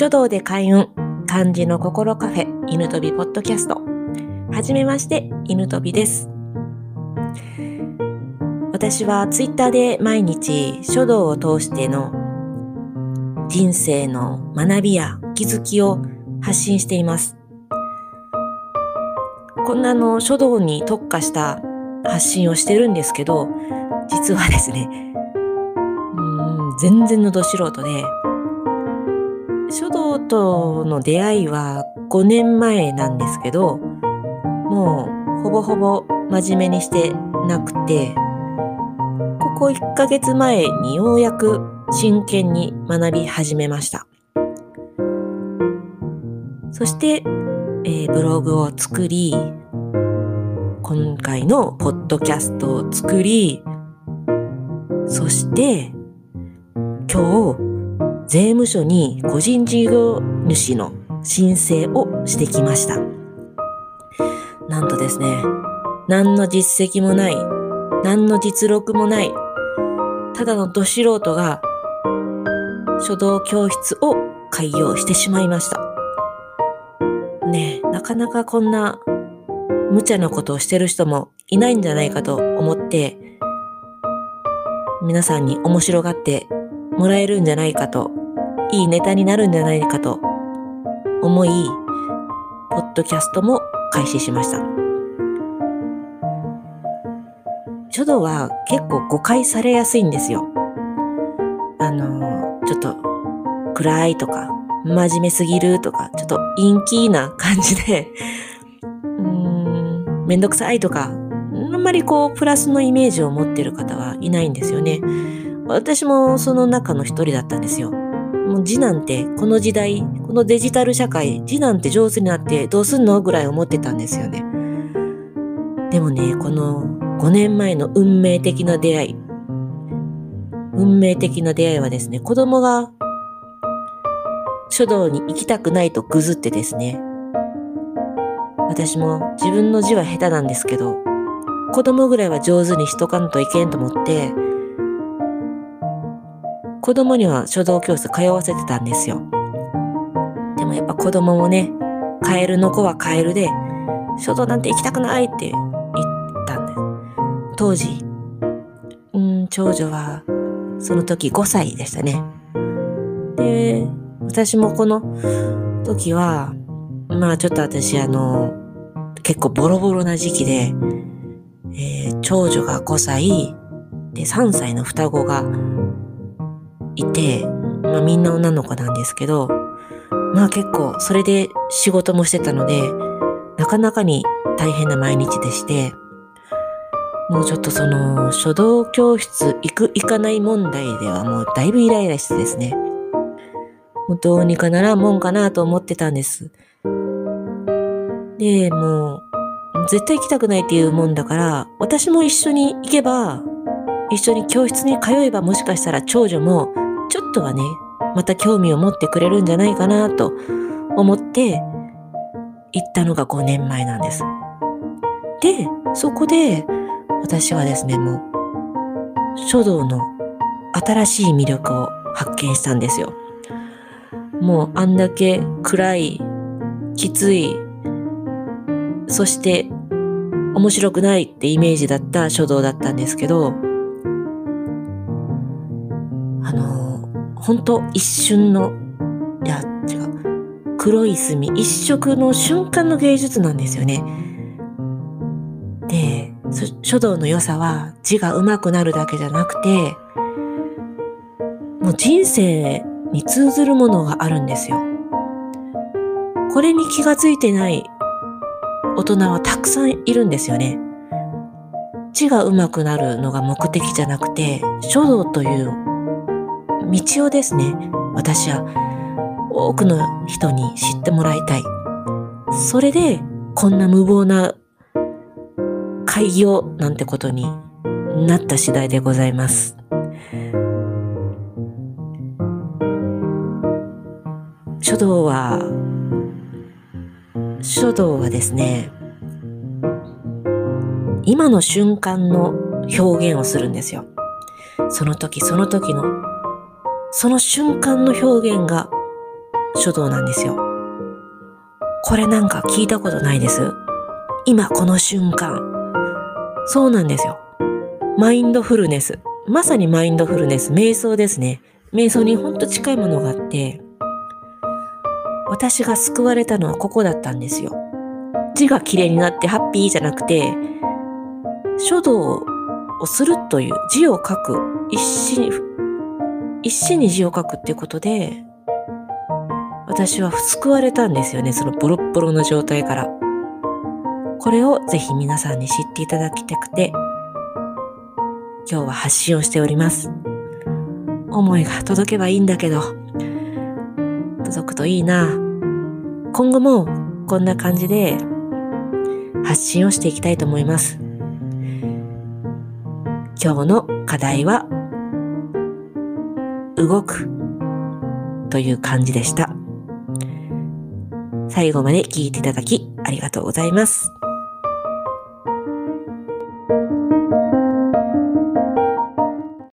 書道で開運、漢字の心カフェ、犬飛びポッドキャスト。はじめまして、犬飛びです。私はツイッターで毎日書道を通しての人生の学びや気づきを発信しています。こんなの書道に特化した発信をしてるんですけど、実はですね、うん全然のど素人で、との出会いは5年前なんですけど、もうほぼほぼ真面目にしてなくて、ここ1ヶ月前にようやく真剣に学び始めました。そして、えー、ブログを作り、今回のポッドキャストを作り、そして、今日、税務署に個人事業主の申請をしてきました。なんとですね、何の実績もない、何の実力もない、ただのど素人が書道教室を開業してしまいました。ねえ、なかなかこんな無茶なことをしてる人もいないんじゃないかと思って、皆さんに面白がってもらえるんじゃないかといいネタになるんじゃないかと思い、ポッドキャストも開始しました。書道は結構誤解されやすいんですよ。あの、ちょっと暗いとか、真面目すぎるとか、ちょっと陰気な感じで、うーん、めんどくさいとか、あんまりこう、プラスのイメージを持ってる方はいないんですよね。私もその中の一人だったんですよ。もう字なんて、この時代、このデジタル社会、字なんて上手になってどうすんのぐらい思ってたんですよね。でもね、この5年前の運命的な出会い、運命的な出会いはですね、子供が書道に行きたくないとぐずってですね、私も自分の字は下手なんですけど、子供ぐらいは上手にしとかんといけんと思って、子供には書道教室通わせてたんですよ。でもやっぱ子供もね、カエルの子はカエルで、書道なんて行きたくないって言ったんです。当時、うん、長女はその時5歳でしたね。で、私もこの時は、まあちょっと私あの、結構ボロボロな時期で、えー、長女が5歳、で3歳の双子がいて、まあみんな女の子なんですけど、まあ結構それで仕事もしてたので、なかなかに大変な毎日でして、もうちょっとその書道教室行く行かない問題ではもうだいぶイライラしてですね、もうどうにかならんもんかなと思ってたんです。で、もう絶対行きたくないっていうもんだから、私も一緒に行けば、一緒に教室に通えばもしかしたら長女もちょっとはね、また興味を持ってくれるんじゃないかなと思って行ったのが5年前なんです。で、そこで私はですね、もう書道の新しい魅力を発見したんですよ。もうあんだけ暗い、きつい、そして面白くないってイメージだった書道だったんですけど、本当一瞬の、いや、違う。黒い墨一色の瞬間の芸術なんですよね。で、書道の良さは字が上手くなるだけじゃなくて、もう人生に通ずるものがあるんですよ。これに気がついてない大人はたくさんいるんですよね。字が上手くなるのが目的じゃなくて、書道という道をですね、私は多くの人に知ってもらいたい。それで、こんな無謀な開業なんてことになった次第でございます。書道は、書道はですね、今の瞬間の表現をするんですよ。その時その時のその瞬間の表現が書道なんですよ。これなんか聞いたことないです。今この瞬間。そうなんですよ。マインドフルネス。まさにマインドフルネス。瞑想ですね。瞑想にほんと近いものがあって、私が救われたのはここだったんですよ。字が綺麗になってハッピーじゃなくて、書道をするという字を書く、一心、一心に字を書くっていうことで、私は救われたんですよね。そのボロッボロの状態から。これをぜひ皆さんに知っていただきたくて、今日は発信をしております。思いが届けばいいんだけど、届くといいな。今後もこんな感じで発信をしていきたいと思います。今日の課題は、動くという感じでした。最後まで聞いていただきありがとうございます。